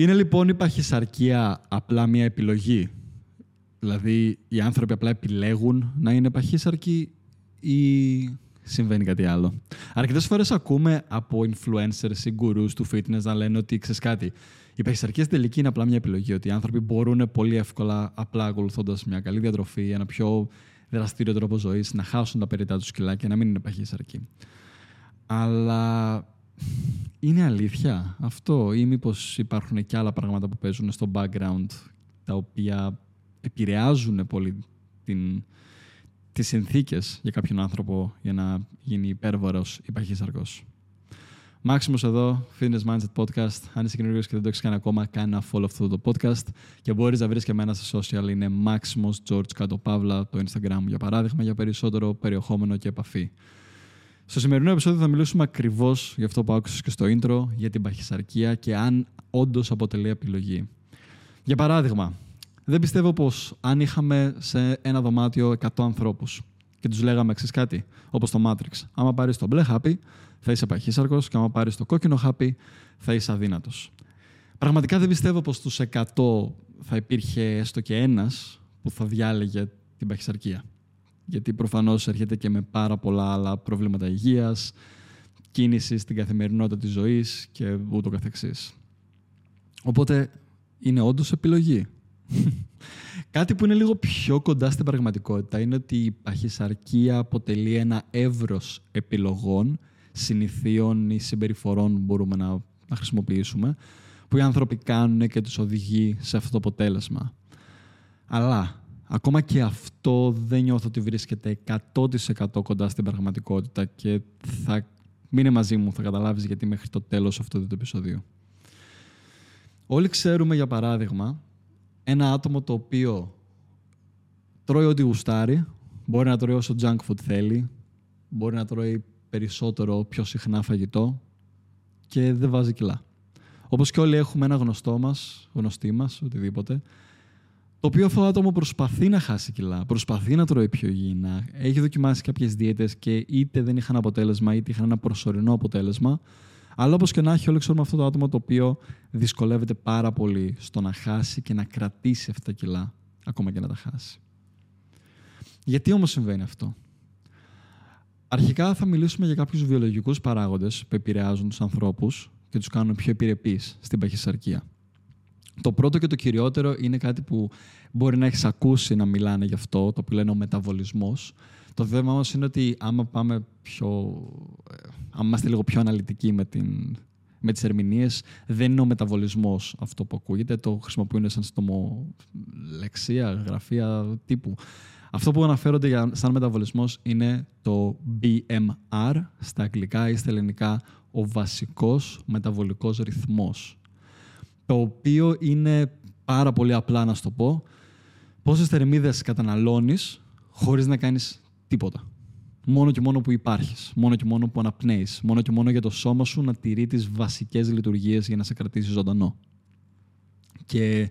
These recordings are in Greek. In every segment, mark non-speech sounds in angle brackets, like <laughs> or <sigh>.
Είναι λοιπόν η παχυσαρκία απλά μια επιλογή; Δηλαδή οι άνθρωποι απλά επιλέγουν να είναι παχύσαρκοι ή συμβαίνει κάτι άλλο; Αρκετές φορές ακούμε από influencers ή gurus του fitness να λένε ότι ξέρεις κάτι. Η παχυσαρκία στην τελική είναι απλά μια επιλογή. Ότι οι άνθρωποι μπορούν πολύ εύκολα, απλά ακολουθώντας μια καλή διατροφή, ένα πιο δραστήριο τρόπο ζωής, να χάσουν τα περιτά τους κιλά και να μην είναι παχύσαρκοι. Αλλά είναι αλήθεια αυτό ή μήπως υπάρχουν και άλλα πράγματα που παίζουν στο background τα οποία επηρεάζουν πολύ την, τις συνθήκες για κάποιον άνθρωπο για να γίνει υπέρβαρος ή παχύσαρκος. Μάξιμος εδώ, Fitness Mindset Podcast. Αν είσαι καινούργιος και δεν το έχεις κάνει ακόμα, κάνει ένα follow αυτό το podcast και μπορείς να βρεις και εμένα στα social. Είναι Maximus George κάτω Παύλα, το Instagram για παράδειγμα, για περισσότερο περιεχόμενο και επαφή. Στο σημερινό επεισόδιο θα μιλήσουμε ακριβώς για αυτό που άκουσες και στο intro, για την παχυσαρκία και αν όντως αποτελεί επιλογή. Για παράδειγμα, δεν πιστεύω πως αν είχαμε σε ένα δωμάτιο 100 ανθρώπους και τους λέγαμε εξή κάτι, όπως το Matrix. Άμα πάρεις το μπλε χάπι, θα είσαι παχύσαρκος, και άμα πάρεις το κόκκινο χάπι, θα είσαι αδύνατος. Πραγματικά δεν πιστεύω πως στου 100 θα υπήρχε έστω και ένας που θα διάλεγε την παχυσαρκία γιατί προφανώς έρχεται και με πάρα πολλά άλλα προβλήματα υγείας, κίνηση στην καθημερινότητα της ζωής και ούτω καθεξής. Οπότε είναι όντως επιλογή. <laughs> Κάτι που είναι λίγο πιο κοντά στην πραγματικότητα είναι ότι η παχυσαρκία αποτελεί ένα εύρος επιλογών, συνηθίων ή συμπεριφορών που μπορούμε να, να χρησιμοποιήσουμε, που οι άνθρωποι κάνουν και τους οδηγεί σε αυτό το αποτέλεσμα. Αλλά Ακόμα και αυτό δεν νιώθω ότι βρίσκεται 100% κοντά στην πραγματικότητα και θα μείνει μαζί μου, θα καταλάβεις γιατί μέχρι το τέλος αυτού του επεισοδίου. Όλοι ξέρουμε, για παράδειγμα, ένα άτομο το οποίο τρώει ό,τι γουστάρει, μπορεί να τρώει όσο junk food θέλει, μπορεί να τρώει περισσότερο, πιο συχνά φαγητό και δεν βάζει κιλά. Όπως και όλοι έχουμε ένα γνωστό μας, γνωστή μας, οτιδήποτε, το οποίο αυτό το άτομο προσπαθεί να χάσει κιλά, προσπαθεί να τρώει πιο υγιεινά, έχει δοκιμάσει κάποιες δίαιτες και είτε δεν είχαν αποτέλεσμα, είτε είχαν ένα προσωρινό αποτέλεσμα. Αλλά όπως και να έχει, όλοι ξέρουμε αυτό το άτομο το οποίο δυσκολεύεται πάρα πολύ στο να χάσει και να κρατήσει αυτά τα κιλά, ακόμα και να τα χάσει. Γιατί όμως συμβαίνει αυτό; Αρχικά θα μιλήσουμε για κάποιους βιολογικούς παράγοντες που επηρεάζουν τους ανθρώπους και τους κάνουν πιο επιρρεπείς στην παχυσαρκία. Το πρώτο και το κυριότερο είναι κάτι που μπορεί να έχεις ακούσει να μιλάνε γι' αυτό, το που λένε ο μεταβολισμός. Το θέμα όμως είναι ότι άμα πάμε πιο. Ε, άμα είμαστε λίγο πιο αναλυτικοί με, την, με τις ερμηνείες, δεν είναι ο μεταβολισμός αυτό που ακούγεται, το χρησιμοποιούν σαν στομολεξία, γραφεία τύπου. Αυτό που αναφέρονται για, σαν μεταβολισμός είναι το BMR στα αγγλικά ή στα ελληνικά ο βασικός μεταβολικός ρυθμός το οποίο είναι πάρα πολύ απλά να σου το πω, πόσες θερμίδες καταναλώνεις χωρίς να κάνεις τίποτα. Μόνο και μόνο που υπάρχεις, μόνο και μόνο που αναπνέεις, μόνο και μόνο για το σώμα σου να τηρεί τις βασικές λειτουργίες για να σε κρατήσει ζωντανό. Και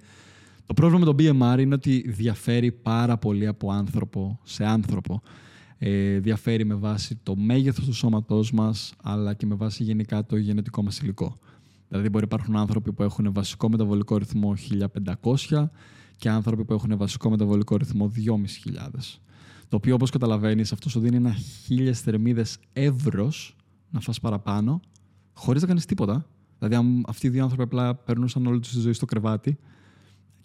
το πρόβλημα με το BMR είναι ότι διαφέρει πάρα πολύ από άνθρωπο σε άνθρωπο. Ε, διαφέρει με βάση το μέγεθος του σώματός μας, αλλά και με βάση γενικά το γενετικό μας υλικό. Δηλαδή, μπορεί να υπάρχουν άνθρωποι που έχουν βασικό μεταβολικό ρυθμό 1500 και άνθρωποι που έχουν βασικό μεταβολικό ρυθμό 2500. Το οποίο, όπως καταλαβαίνεις, αυτό σου δίνει ένα χίλιες θερμίδες εύρω να φας παραπάνω, χωρίς να κάνεις τίποτα. Δηλαδή, αν αυτοί οι δύο άνθρωποι απλά περνούσαν όλη τους τη ζωή στο κρεβάτι.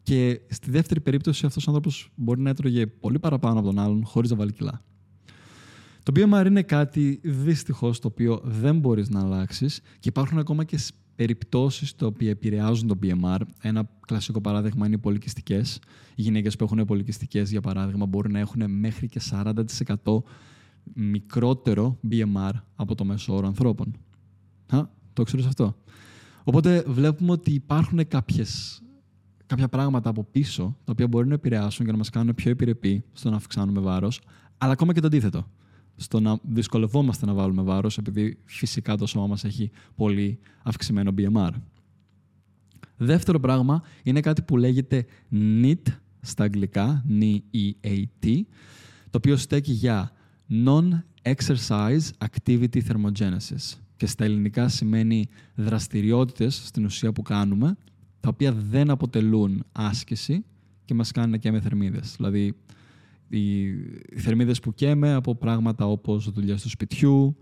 Και στη δεύτερη περίπτωση, αυτός ο άνθρωπος μπορεί να έτρωγε πολύ παραπάνω από τον άλλον, χωρίς να βάλει κιλά. Το BMR είναι κάτι δυστυχώς το οποίο δεν μπορείς να αλλάξεις και υπάρχουν ακόμα και περιπτώσεις τα οποία επηρεάζουν το BMR. Ένα κλασικό παράδειγμα είναι οι πολυκιστικές. Οι γυναίκες που έχουν πολυκιστικές, για παράδειγμα, μπορούν να έχουν μέχρι και 40% μικρότερο BMR από το μέσο όρο ανθρώπων. Α, το ξέρεις αυτό. Οπότε βλέπουμε ότι υπάρχουν κάποιες, κάποια πράγματα από πίσω τα οποία μπορεί να επηρεάσουν και να μας κάνουν πιο επιρρεπεί στο να αυξάνουμε βάρος, αλλά ακόμα και το αντίθετο στο να δυσκολευόμαστε να βάλουμε βάρος επειδή φυσικά το σώμα μας έχει πολύ αυξημένο BMR. Δεύτερο πράγμα είναι κάτι που λέγεται NEAT στα αγγλικά, NEAT, το οποίο στέκει για Non-Exercise Activity Thermogenesis και στα ελληνικά σημαίνει δραστηριότητες στην ουσία που κάνουμε, τα οποία δεν αποτελούν άσκηση και μας κάνουν και με θερμίδες. Δηλαδή, οι θερμίδες που καίμε από πράγματα όπως δουλειά του σπιτιού,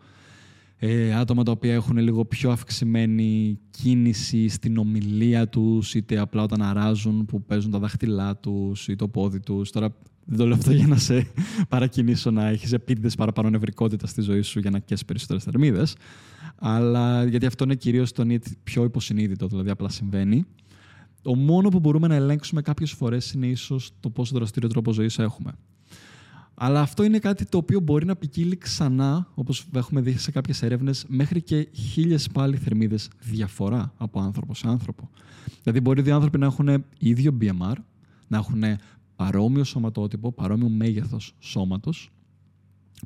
ε, άτομα τα οποία έχουν λίγο πιο αυξημένη κίνηση στην ομιλία τους, είτε απλά όταν αράζουν που παίζουν τα δάχτυλά τους ή το πόδι τους. Τώρα δεν το λέω αυτό για να σε παρακινήσω να έχεις επίτηδες παραπάνω νευρικότητα στη ζωή σου για να καίσεις περισσότερες θερμίδες, αλλά γιατί αυτό είναι κυρίως το need πιο υποσυνείδητο, δηλαδή απλά συμβαίνει. Το μόνο που μπορούμε να ελέγξουμε κάποιες φορές είναι ίσως το πόσο δραστήριο τρόπο ζωής έχουμε. Αλλά αυτό είναι κάτι το οποίο μπορεί να ποικίλει ξανά, όπως έχουμε δει σε κάποιες έρευνες, μέχρι και χίλιες πάλι θερμίδες διαφορά από άνθρωπο σε άνθρωπο. Δηλαδή, μπορεί δύο άνθρωποι να έχουν ίδιο BMR, να έχουν παρόμοιο σωματότυπο, παρόμοιο μέγεθος σώματος.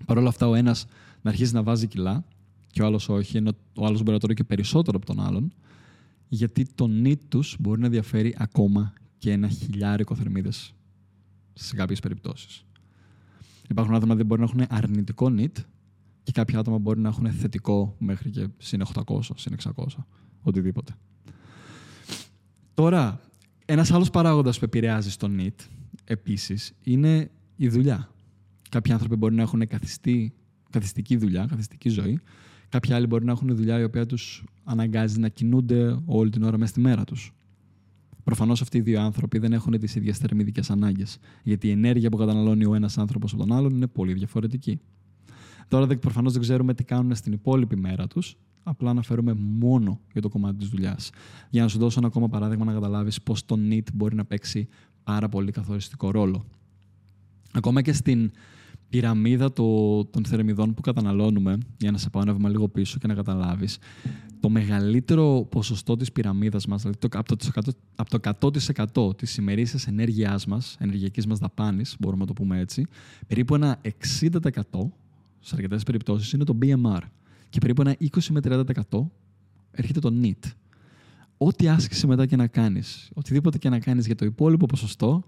Παρ' όλα αυτά, ο ένας να αρχίζει να βάζει κιλά και ο άλλος όχι, ενώ ο άλλος μπορεί να τρώει και περισσότερο από τον άλλον γιατί το νit τους μπορεί να διαφέρει ακόμα και ένα χιλιάρικο θερμίδες σε κάποιες περιπτώσεις. Υπάρχουν άτομα που μπορεί να έχουν αρνητικό νit και κάποια άτομα μπορεί να έχουν θετικό μέχρι και συν 800, συν 600, οτιδήποτε. Τώρα, ένας άλλος παράγοντας που επηρεάζει στο NIT επίσης είναι η δουλειά. Κάποιοι άνθρωποι μπορεί να έχουν καθιστή, καθιστική δουλειά, καθιστική ζωή Κάποιοι άλλοι μπορεί να έχουν δουλειά η οποία τους αναγκάζει να κινούνται όλη την ώρα μέσα στη μέρα τους. Προφανώς αυτοί οι δύο άνθρωποι δεν έχουν τις ίδιες θερμιδικέ ανάγκες, γιατί η ενέργεια που καταναλώνει ο ένας άνθρωπος από τον άλλον είναι πολύ διαφορετική. Τώρα προφανώς δεν ξέρουμε τι κάνουν στην υπόλοιπη μέρα τους, απλά αναφέρουμε μόνο για το κομμάτι της δουλειάς. Για να σου δώσω ένα ακόμα παράδειγμα να καταλάβεις πώς το NEAT μπορεί να παίξει πάρα πολύ καθοριστικό ρόλο. Ακόμα και στην πυραμίδα το, των θερμιδών που καταναλώνουμε, για να σε πάω ένα βήμα λίγο πίσω και να καταλάβεις, το μεγαλύτερο ποσοστό της πυραμίδας μας, δηλαδή το, από, το, από το 100% της ημερήσιας ενέργειάς μας, ενεργειακής μας δαπάνης, μπορούμε να το πούμε έτσι, περίπου ένα 60% σε αρκετές περιπτώσεις είναι το BMR και περίπου ένα 20 με 30% έρχεται το NEAT. Ό,τι άσκηση μετά και να κάνεις, οτιδήποτε και να κάνεις για το υπόλοιπο ποσοστό,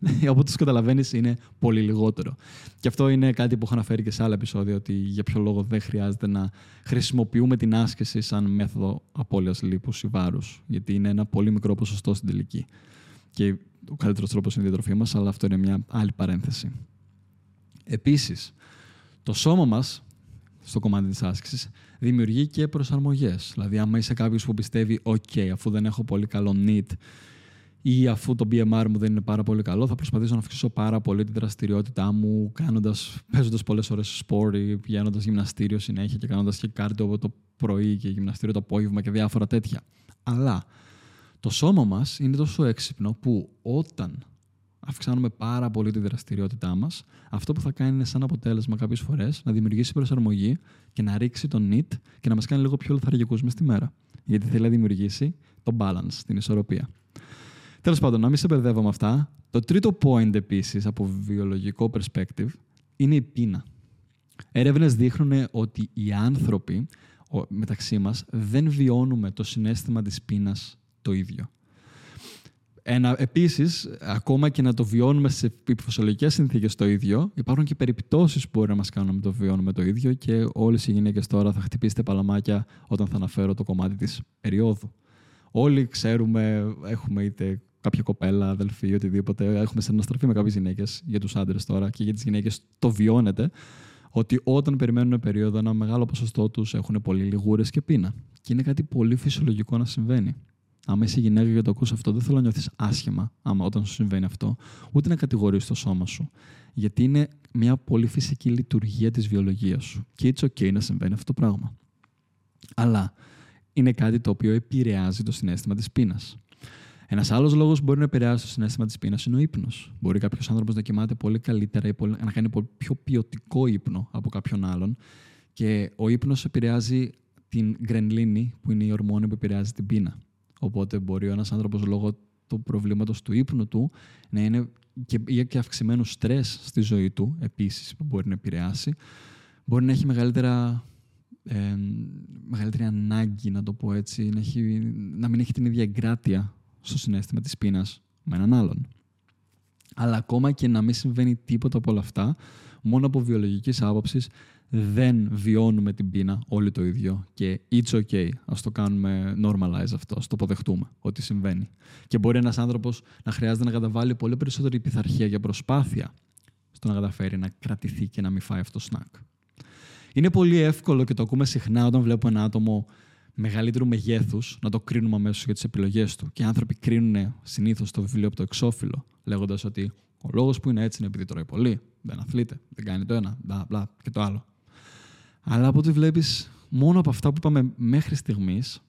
<laughs> Όπως του καταλαβαίνεις, είναι πολύ λιγότερο. Και αυτό είναι κάτι που έχω αναφέρει και σε άλλα επεισόδια, ότι για ποιο λόγο δεν χρειάζεται να χρησιμοποιούμε την άσκηση σαν μέθοδο απώλειας λίπους ή βάρους. Γιατί είναι ένα πολύ μικρό ποσοστό στην τελική. Και ο καλύτερος τρόπος είναι η διατροφή μας, αλλά αυτό είναι μια άλλη παρένθεση. Επίσης, το σώμα μας, στο κομμάτι της άσκησης, δημιουργεί και προσαρμογές. Δηλαδή, άμα είσαι κάποιος που πιστεύει, OK, αφού δεν έχω πολύ καλό NEAT ή αφού το BMR μου δεν είναι πάρα πολύ καλό, θα προσπαθήσω να αυξήσω πάρα πολύ τη δραστηριότητά μου, κάνοντας, παίζοντας πολλές ώρες σπορ ή πηγαίνοντας γυμναστήριο συνέχεια και κάνοντας και κάρτιο το πρωί και γυμναστήριο το απόγευμα και διάφορα τέτοια. Αλλά το σώμα μας είναι τόσο έξυπνο που όταν αυξάνουμε πάρα πολύ τη δραστηριότητά μας, αυτό που θα κάνει είναι σαν αποτέλεσμα κάποιες φορές να δημιουργήσει προσαρμογή και να ρίξει τον NIT και να μας κάνει λίγο πιο λεθαργικού μες στη μέρα. Γιατί θέλει να δημιουργήσει το balance, την ισορροπία. Τέλος πάντων, να μην σε μπερδεύω με αυτά. Το τρίτο point επίσης από βιολογικό perspective είναι η πείνα. Έρευνες δείχνουν ότι οι άνθρωποι μεταξύ μας δεν βιώνουμε το συνέστημα της πείνας το ίδιο. Ένα, επίσης, ακόμα και να το βιώνουμε σε φυσιολογικές συνθήκες το ίδιο, υπάρχουν και περιπτώσεις που μπορεί να μας κάνουν να το βιώνουμε το ίδιο και όλες οι γυναίκες τώρα θα χτυπήσετε παλαμάκια όταν θα αναφέρω το κομμάτι της περίοδου. Όλοι ξέρουμε, έχουμε είτε κάποια κοπέλα, αδελφή, οτιδήποτε. Έχουμε συναστραφεί με κάποιες γυναίκες για τους άντρες τώρα και για τις γυναίκες το βιώνετε. Ότι όταν περιμένουν περίοδο, ένα μεγάλο ποσοστό τους έχουν πολύ λιγούρες και πείνα. Και είναι κάτι πολύ φυσιολογικό να συμβαίνει. Άμα είσαι γυναίκα και το ακούς αυτό, δεν θέλω να νιώθεις άσχημα άμα όταν σου συμβαίνει αυτό, ούτε να κατηγορείς το σώμα σου. Γιατί είναι μια πολύ φυσική λειτουργία της βιολογίας σου. Και it's okay να συμβαίνει αυτό το πράγμα. Αλλά είναι κάτι το οποίο επηρεάζει το συνέστημα της πείνας. Ένας άλλος λόγος που μπορεί να επηρεάσει το συνέστημα της πείνας είναι ο ύπνος. Μπορεί κάποιος άνθρωπος να κοιμάται πολύ καλύτερα ή να κάνει πολύ πιο ποιοτικό ύπνο από κάποιον άλλον. Και ο ύπνος επηρεάζει την γκρενλίνη, που είναι η ορμόνη που επηρεάζει την πείνα. Οπότε μπορεί ένας άνθρωπος λόγω του προβλήματος του ύπνου του να είναι και, και αυξημένου στρες στη ζωή του, επίσης, που μπορεί να επηρεάσει. Μπορεί να έχει μεγαλύτερα ε, μεγαλύτερη ανάγκη, να το πω έτσι, να, έχει, να μην έχει την ίδια εγκράτεια στο συνέστημα της πείνας με έναν άλλον. Αλλά ακόμα και να μην συμβαίνει τίποτα από όλα αυτά, μόνο από βιολογικής άποψης δεν βιώνουμε την πείνα όλοι το ίδιο και it's okay. Ας το κάνουμε normalize αυτό, ας το αποδεχτούμε ότι συμβαίνει. Και μπορεί ένας άνθρωπος να χρειάζεται να καταβάλει πολύ περισσότερη πειθαρχία και προσπάθεια στο να καταφέρει να κρατηθεί και να μην φάει αυτό το σνακ. Είναι πολύ εύκολο και το ακούμε συχνά όταν βλέπουμε ένα άτομο μεγαλύτερου μεγέθους να το κρίνουμε αμέσως για τις επιλογές του. Και οι άνθρωποι κρίνουν συνήθως το βιβλίο από το εξώφυλλο, λέγοντας ότι ο λόγος που είναι έτσι είναι επειδή τρώει πολύ, δεν αθλείται, δεν κάνει το ένα, μπλα, μπλα και το άλλο. Αλλά από ό,τι βλέπεις, μόνο από αυτά που είπαμε μέχρι στιγμής,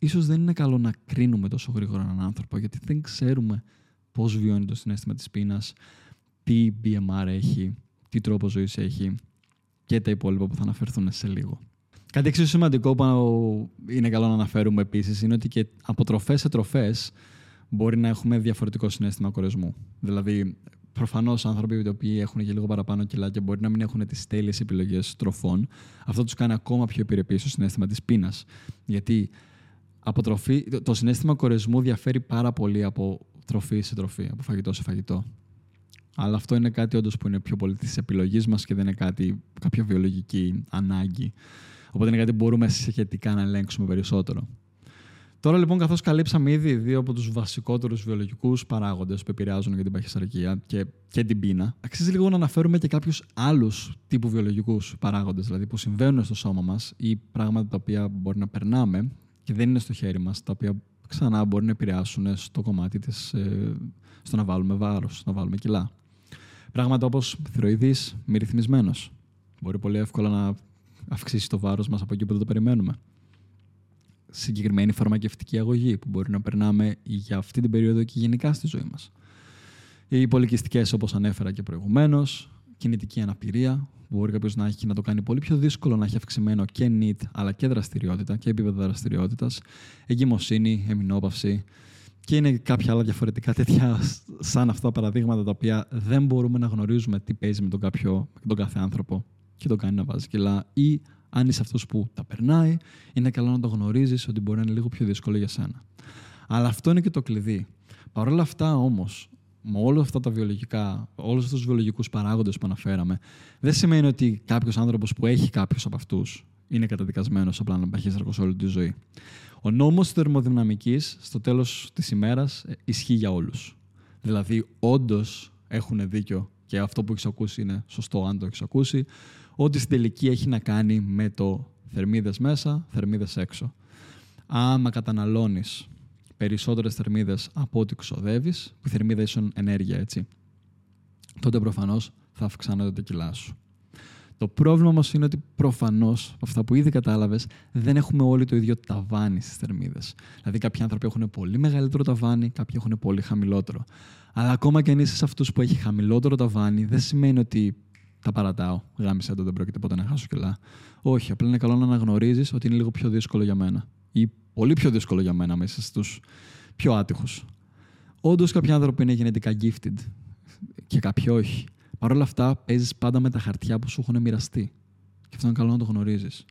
ίσως δεν είναι καλό να κρίνουμε τόσο γρήγορα έναν άνθρωπο, γιατί δεν ξέρουμε πώς βιώνει το συνέστημα της πείνας, τι BMR έχει, τι τρόπο ζωής έχει και τα υπόλοιπα που θα αναφερθούν σε λίγο. Κάτι εξίσου σημαντικό που είναι καλό να αναφέρουμε επίσης είναι ότι και από τροφές σε τροφές μπορεί να έχουμε διαφορετικό συνέστημα κορεσμού. Δηλαδή, προφανώς άνθρωποι οι οποίοι έχουν και λίγο παραπάνω κιλά και μπορεί να μην έχουν τις τέλειες επιλογές τροφών, αυτό τους κάνει ακόμα πιο επιρρεπή στο συνέστημα της πείνας. Γιατί από τροφή, το συνέστημα κορεσμού διαφέρει πάρα πολύ από τροφή σε τροφή, από φαγητό σε φαγητό. Αλλά αυτό είναι κάτι όντως που είναι πιο πολύ της επιλογής μας και δεν είναι κάτι, κάποια βιολογική ανάγκη. Οπότε είναι κάτι που μπορούμε σχετικά να ελέγξουμε περισσότερο. Τώρα λοιπόν, καθώς καλύψαμε ήδη δύο από τους βασικότερους βιολογικούς παράγοντες που επηρεάζουν για την παχυσαρκία και, και την πείνα, αξίζει λίγο να αναφέρουμε και κάποιους άλλους τύπου βιολογικούς παράγοντες, δηλαδή που συμβαίνουν στο σώμα μας ή πράγματα τα οποία μπορεί να περνάμε και δεν είναι στο χέρι μας, τα οποία ξανά μπορεί να επηρεάσουν στο κομμάτι της, ε, στο να βάλουμε βάρος, να βάλουμε κιλά. Πράγματα όπως θηροειδή, μη ρυθμισμένο. Μπορεί πολύ εύκολα να αυξήσει το βάρος μας από εκεί που δεν το περιμένουμε. Συγκεκριμένη φαρμακευτική αγωγή που μπορεί να περνάμε για αυτή την περίοδο και γενικά στη ζωή μας. Οι πολικιστικές, όπως ανέφερα και προηγουμένως, κινητική αναπηρία, που μπορεί κάποιος να έχει να το κάνει πολύ πιο δύσκολο να έχει αυξημένο και NEAT αλλά και δραστηριότητα και επίπεδο δραστηριότητας, εγκυμοσύνη, εμεινόπαυση, και είναι κάποια άλλα διαφορετικά τέτοια σαν αυτά παραδείγματα τα οποία δεν μπορούμε να γνωρίζουμε τι παίζει με τον, κάποιο, με τον κάθε άνθρωπο και τον κάνει να βάζει κιλά ή αν είσαι αυτός που τα περνάει, είναι καλό να το γνωρίζεις ότι μπορεί να είναι λίγο πιο δύσκολο για σένα. Αλλά αυτό είναι και το κλειδί. Παρ' όλα αυτά όμως, με όλα αυτά τα βιολογικά, όλους αυτούς τους βιολογικούς παράγοντες που αναφέραμε, δεν σημαίνει ότι κάποιος άνθρωπος που έχει κάποιος από αυτούς είναι καταδικασμένος απλά να παχύσαρκος όλη τη ζωή. Ο νόμος θερμοδυναμικής στο τέλος της ημέρας ε, ισχύει για όλους. Δηλαδή, όντως έχουν δίκιο και αυτό που έχεις ακούσει είναι σωστό αν το έχεις ακούσει, ότι στην τελική έχει να κάνει με το θερμίδες μέσα, θερμίδες έξω. Άμα καταναλώνεις περισσότερες θερμίδες από ό,τι ξοδεύεις, που η θερμίδα ίσον ενέργεια, έτσι, τότε προφανώς θα αυξάνονται τα κιλά σου. Το πρόβλημα όμω είναι ότι προφανώς, αυτά που ήδη κατάλαβες, δεν έχουμε όλοι το ίδιο ταβάνι στις θερμίδες. Δηλαδή, κάποιοι άνθρωποι έχουν πολύ μεγαλύτερο ταβάνι, κάποιοι έχουν πολύ χαμηλότερο. Αλλά ακόμα και αν είσαι σε αυτούς που έχει χαμηλότερο ταβάνι, δεν σημαίνει ότι τα παρατάω. Γάμισα το, δεν πρόκειται ποτέ να χάσω κιλά. Όχι, απλά είναι καλό να αναγνωρίζεις ότι είναι λίγο πιο δύσκολο για μένα. Ή πολύ πιο δύσκολο για μένα μέσα στους πιο άτυχους. Όντως, κάποιοι άνθρωποι είναι γενετικά gifted και κάποιοι όχι. Παρ' όλα αυτά, παίζεις πάντα με τα χαρτιά που σου έχουν μοιραστεί. Και αυτό είναι καλό να το γνωρίζεις.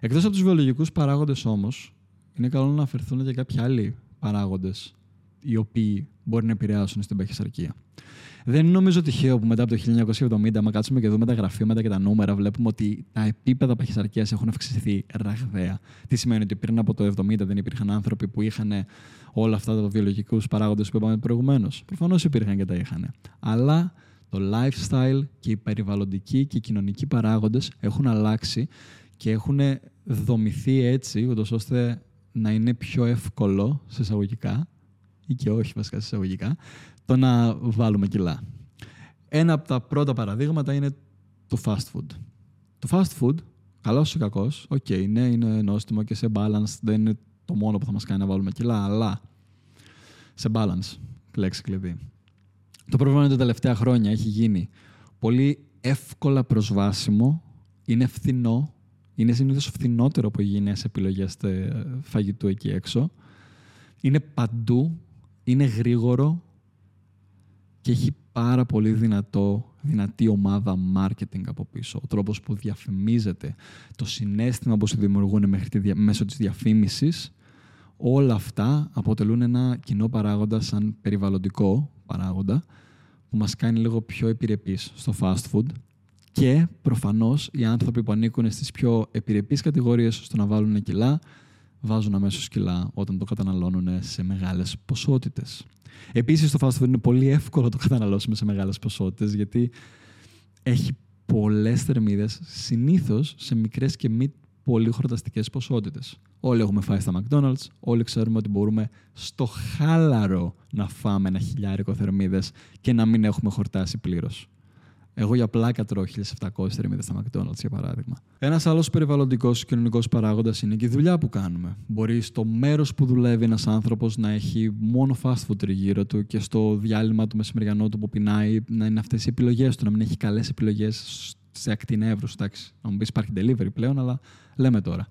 Εκτός από τους βιολογικούς παράγοντες όμως, είναι καλό να αναφερθούν και κάποιοι άλλοι παράγοντες οι οποίοι μπορεί να επηρεάσουν στην παχυσαρκία. Δεν είναι νομίζω τυχαίο που μετά από το 1970, άμα κάτσουμε και δούμε τα γραφήματα και τα νούμερα, βλέπουμε ότι τα επίπεδα παχυσαρκίας έχουν αυξηθεί ραγδαία. Τι σημαίνει ότι πριν από το 70 δεν υπήρχαν άνθρωποι που είχαν όλα αυτά τα βιολογικούς παράγοντες που είπαμε προηγουμένως. Προφανώς υπήρχαν και τα είχαν. Αλλά το lifestyle και οι περιβαλλοντικοί και οι κοινωνικοί παράγοντες έχουν αλλάξει και έχουν δομηθεί έτσι, ούτως ώστε να είναι πιο εύκολο, σε εισαγωγικά, ή και όχι βασικά σε εισαγωγικά, το να βάλουμε κιλά. Ένα από τα πρώτα παραδείγματα είναι το fast food. Το fast food, καλός ή κακός, OK, okay, ναι, είναι νόστιμο και σε balance δεν είναι το μόνο που θα μας κάνει να βάλουμε κιλά, αλλά σε balance, λέξη κλειδί. Το πρόβλημα είναι ότι τα τελευταία χρόνια έχει γίνει πολύ εύκολα προσβάσιμο, είναι φθηνό, είναι συνήθως φθηνότερο από υγιεινέ επιλογές φαγητού εκεί έξω. Είναι παντού, είναι γρήγορο και έχει πάρα πολύ δυνατό, δυνατή ομάδα marketing από πίσω. Ο τρόπος που διαφημίζεται, το συνέστημα που σου δημιουργούν μέχρι τη, μέσω της διαφήμισης, όλα αυτά αποτελούν ένα κοινό παράγοντα σαν περιβαλλοντικό παράγοντα που μας κάνει λίγο πιο επιρρεπείς στο fast food Και προφανώς οι άνθρωποι που ανήκουν στις πιο επιρρεπείς κατηγορίες στο να βάλουν κιλά βάζουν αμέσως κιλά όταν το καταναλώνουν σε μεγάλες ποσότητες. Επίσης το fast food είναι πολύ εύκολο να το καταναλώσουμε σε μεγάλες ποσότητες γιατί έχει πολλές θερμίδες συνήθως σε μικρές και μη πολύ χορταστικές ποσότητες. Όλοι έχουμε φάει στα McDonald's, όλοι ξέρουμε ότι μπορούμε στο χάλαρο να φάμε ένα χιλιάρικο θερμίδες και να μην έχουμε χορτάσει πλήρως. Εγώ για πλάκα τρώω 1700 θερμίδε στα McDonald's, για παράδειγμα. Ένας άλλος περιβαλλοντικός και κοινωνικός παράγοντας είναι και η δουλειά που κάνουμε. Μπορεί στο μέρος που δουλεύει ένας άνθρωπος να έχει μόνο fast food τριγύρω του και στο διάλειμμα του μεσημεριανό του που πεινάει να είναι αυτές οι επιλογές του, να μην έχει καλές επιλογές σε ακτινέ εύρους. Εντάξει, να μου πεις υπάρχει delivery πλέον, αλλά λέμε τώρα.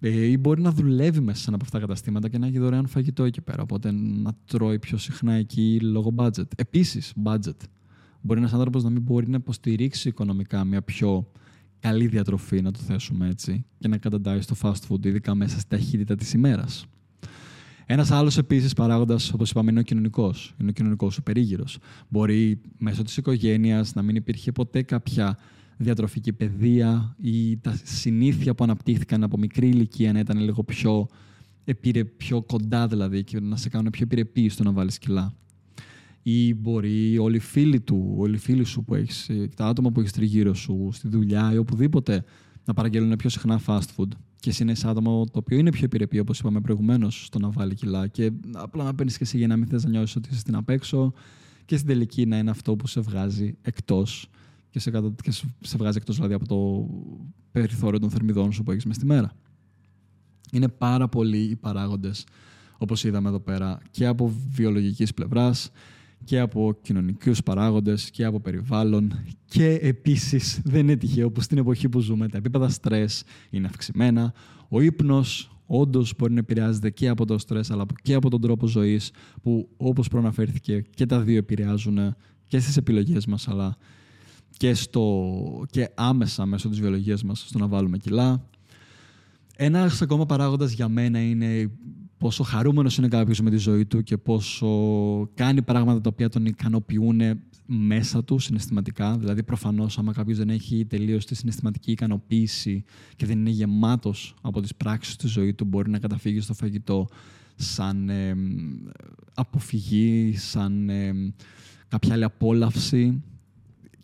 Ε, ή μπορεί να δουλεύει μέσα σε ένα από αυτά τα καταστήματα και να έχει δωρεάν φαγητό εκεί πέρα. Οπότε να τρώει πιο συχνά εκεί λόγω budget. Επίσης, budget. Μπορεί ένας άνθρωπος να μην μπορεί να υποστηρίξει οικονομικά μια πιο καλή διατροφή, να το θέσουμε έτσι, και να καταντάει στο fast food, ειδικά μέσα στη ταχύτητα της ημέρας. Ένας άλλος επίσης παράγοντας, όπως είπαμε, είναι ο κοινωνικός. Είναι ο κοινωνικός σου περίγυρος. Μπορεί μέσω της οικογένειας να μην υπήρχε ποτέ κάποια διατροφική παιδεία ή τα συνήθεια που αναπτύχθηκαν από μικρή ηλικία να ήταν λίγο πιο, πιο κοντά δηλαδή και να σε κάνουν πιο επιρρεπή στο να βάλεις κιλά ή μπορεί όλοι οι φίλοι του, όλοι οι φίλοι σου που έχεις, ε, τα άτομα που έχεις τριγύρω σου, στη δουλειά ή οπουδήποτε, να παραγγέλνουν πιο συχνά fast food. Και εσύ είναι ένα άτομο το οποίο είναι πιο επιρρεπή, όπως είπαμε προηγουμένως, στο να βάλει κιλά. Και απλά να παίρνεις και εσύ για να μην θες να νιώσεις ότι είσαι στην απέξω και στην τελική να είναι αυτό που σε βγάζει εκτός και σε, και σε βγάζει εκτός δηλαδή από το περιθώριο των θερμιδών σου που έχεις μες στη μέρα. Είναι πάρα πολλοί οι παράγοντες, όπως είδαμε εδώ πέρα, και από βιολογικής πλευράς και από κοινωνικούς παράγοντες και από περιβάλλον και επίσης δεν είναι τυχαίο που στην εποχή που ζούμε τα επίπεδα στρες είναι αυξημένα. Ο ύπνος όντως μπορεί να επηρεάζεται και από το στρες αλλά και από τον τρόπο ζωής που όπως προαναφέρθηκε και τα δύο επηρεάζουν και στις επιλογές μας αλλά και, στο, και άμεσα μέσω της βιολογίας μας στο να βάλουμε κιλά. Ένας ακόμα παράγοντας για μένα είναι πόσο χαρούμενος είναι κάποιος με τη ζωή του και πόσο κάνει πράγματα τα οποία τον ικανοποιούν μέσα του συναισθηματικά. Δηλαδή, προφανώς, άμα κάποιος δεν έχει τελείως τη συναισθηματική ικανοποίηση και δεν είναι γεμάτος από τις πράξεις τη ζωή του, μπορεί να καταφύγει στο φαγητό σαν ε, αποφυγή, σαν ε, κάποια άλλη απόλαυση.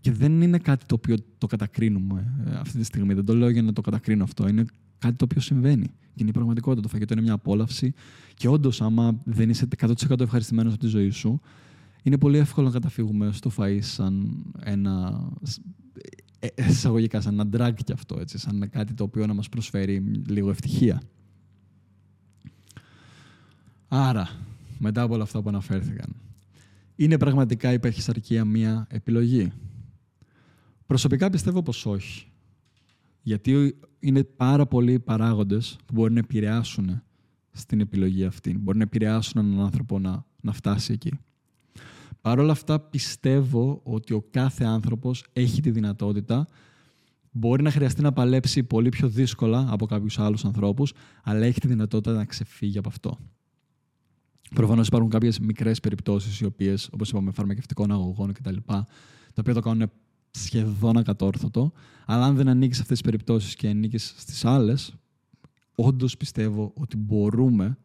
Και δεν είναι κάτι το οποίο το κατακρίνουμε ε, αυτή τη στιγμή. Δεν το λέω για να το κατακρίνω αυτό. Είναι κάτι το οποίο συμβαίνει. Και είναι η πραγματικότητα. Το φαγητό είναι μια απόλαυση. Και όντως, άμα δεν είσαι 100% ευχαριστημένος από τη ζωή σου, είναι πολύ εύκολο να καταφύγουμε στο φαΐ σαν ένα. Ε, ε, εισαγωγικά, σαν ένα drag κι αυτό, έτσι, σαν κάτι το οποίο να μας προσφέρει λίγο ευτυχία. Άρα, μετά από όλα αυτά που αναφέρθηκαν, είναι πραγματικά η παχυσαρκία μία επιλογή; Προσωπικά πιστεύω πως όχι. Γιατί είναι πάρα πολλοί παράγοντες που μπορεί να επηρεάσουν στην επιλογή αυτή. Μπορεί να επηρεάσουν έναν άνθρωπο να, να φτάσει εκεί. Παρ' όλα αυτά πιστεύω ότι ο κάθε άνθρωπος έχει τη δυνατότητα Μπορεί να χρειαστεί να παλέψει πολύ πιο δύσκολα από κάποιους άλλους ανθρώπους, αλλά έχει τη δυνατότητα να ξεφύγει από αυτό. Προφανώς υπάρχουν κάποιες μικρές περιπτώσεις, οι οποίες, όπως είπαμε, φαρμακευτικών αγωγών κτλ., τα οποία το κάνουν σχεδόν ακατόρθωτο. Αλλά αν δεν ανήκεις σε αυτές τις περιπτώσεις και ανήκεις στις άλλες, όντως πιστεύω ότι μπορούμε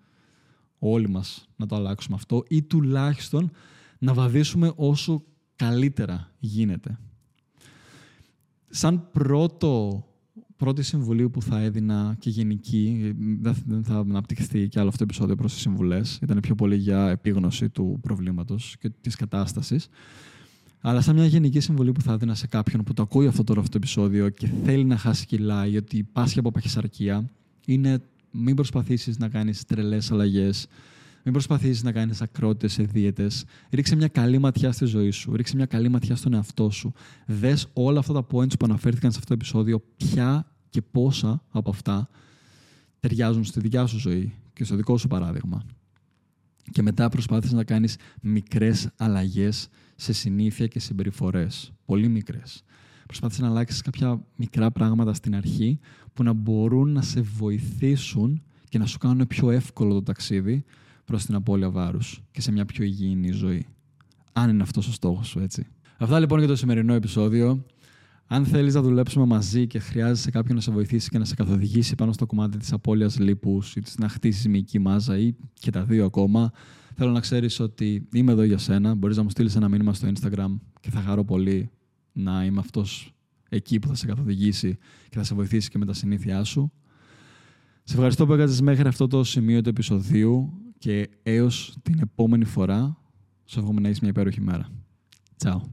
όλοι μας να το αλλάξουμε αυτό ή τουλάχιστον να βαδίσουμε όσο καλύτερα γίνεται. Σαν πρώτο, πρώτη συμβουλή που θα έδινα και γενική, δεν θα αναπτυχθεί και άλλο αυτό το επεισόδιο προς τις συμβουλές, ήταν πιο πολύ για επίγνωση του προβλήματος και της κατάστασης. Αλλά σαν μια γενική συμβολή που θα έδινα σε κάποιον που το ακούει αυτό τώρα αυτό το επεισόδιο και θέλει να χάσει κιλά ή ότι πάσχει από παχυσαρκία, είναι μην προσπαθήσεις να κάνεις τρελές αλλαγές, μην προσπαθήσεις να κάνεις ακρότητες σε δίαιτες. Ρίξε μια καλή ματιά στη ζωή σου. Ρίξε μια καλή ματιά στον εαυτό σου. Δες όλα αυτά τα points που αναφέρθηκαν σε αυτό το επεισόδιο, ποια και πόσα από αυτά ταιριάζουν στη δικιά σου ζωή και στο δικό σου παράδειγμα. Και μετά προσπάθησες να κάνεις μικρές αλλαγές σε συνήθεια και συμπεριφορές. Πολύ μικρές. Προσπάθησες να αλλάξεις κάποια μικρά πράγματα στην αρχή που να μπορούν να σε βοηθήσουν και να σου κάνουν πιο εύκολο το ταξίδι προς την απώλεια βάρους και σε μια πιο υγιεινή ζωή. Αν είναι αυτός ο στόχος σου, έτσι. Αυτά λοιπόν για το σημερινό επεισόδιο. Αν θέλεις να δουλέψουμε μαζί και χρειάζεσαι κάποιον να σε βοηθήσει και να σε καθοδηγήσει πάνω στο κομμάτι της απώλειας λίπους ή να χτίσεις μυϊκή μάζα ή και τα δύο ακόμα, θέλω να ξέρεις ότι είμαι εδώ για σένα. Μπορείς να μου στείλεις ένα μήνυμα στο Instagram και θα χαρώ πολύ να είμαι αυτός εκεί που θα σε καθοδηγήσει και θα σε βοηθήσει και με τα συνήθειά σου. Σε ευχαριστώ που έκανες μέχρι αυτό το σημείο του επεισοδίου και έως την επόμενη φορά, σου εύχομαι να είσαι μια υπέροχη μέρα. Τσάου.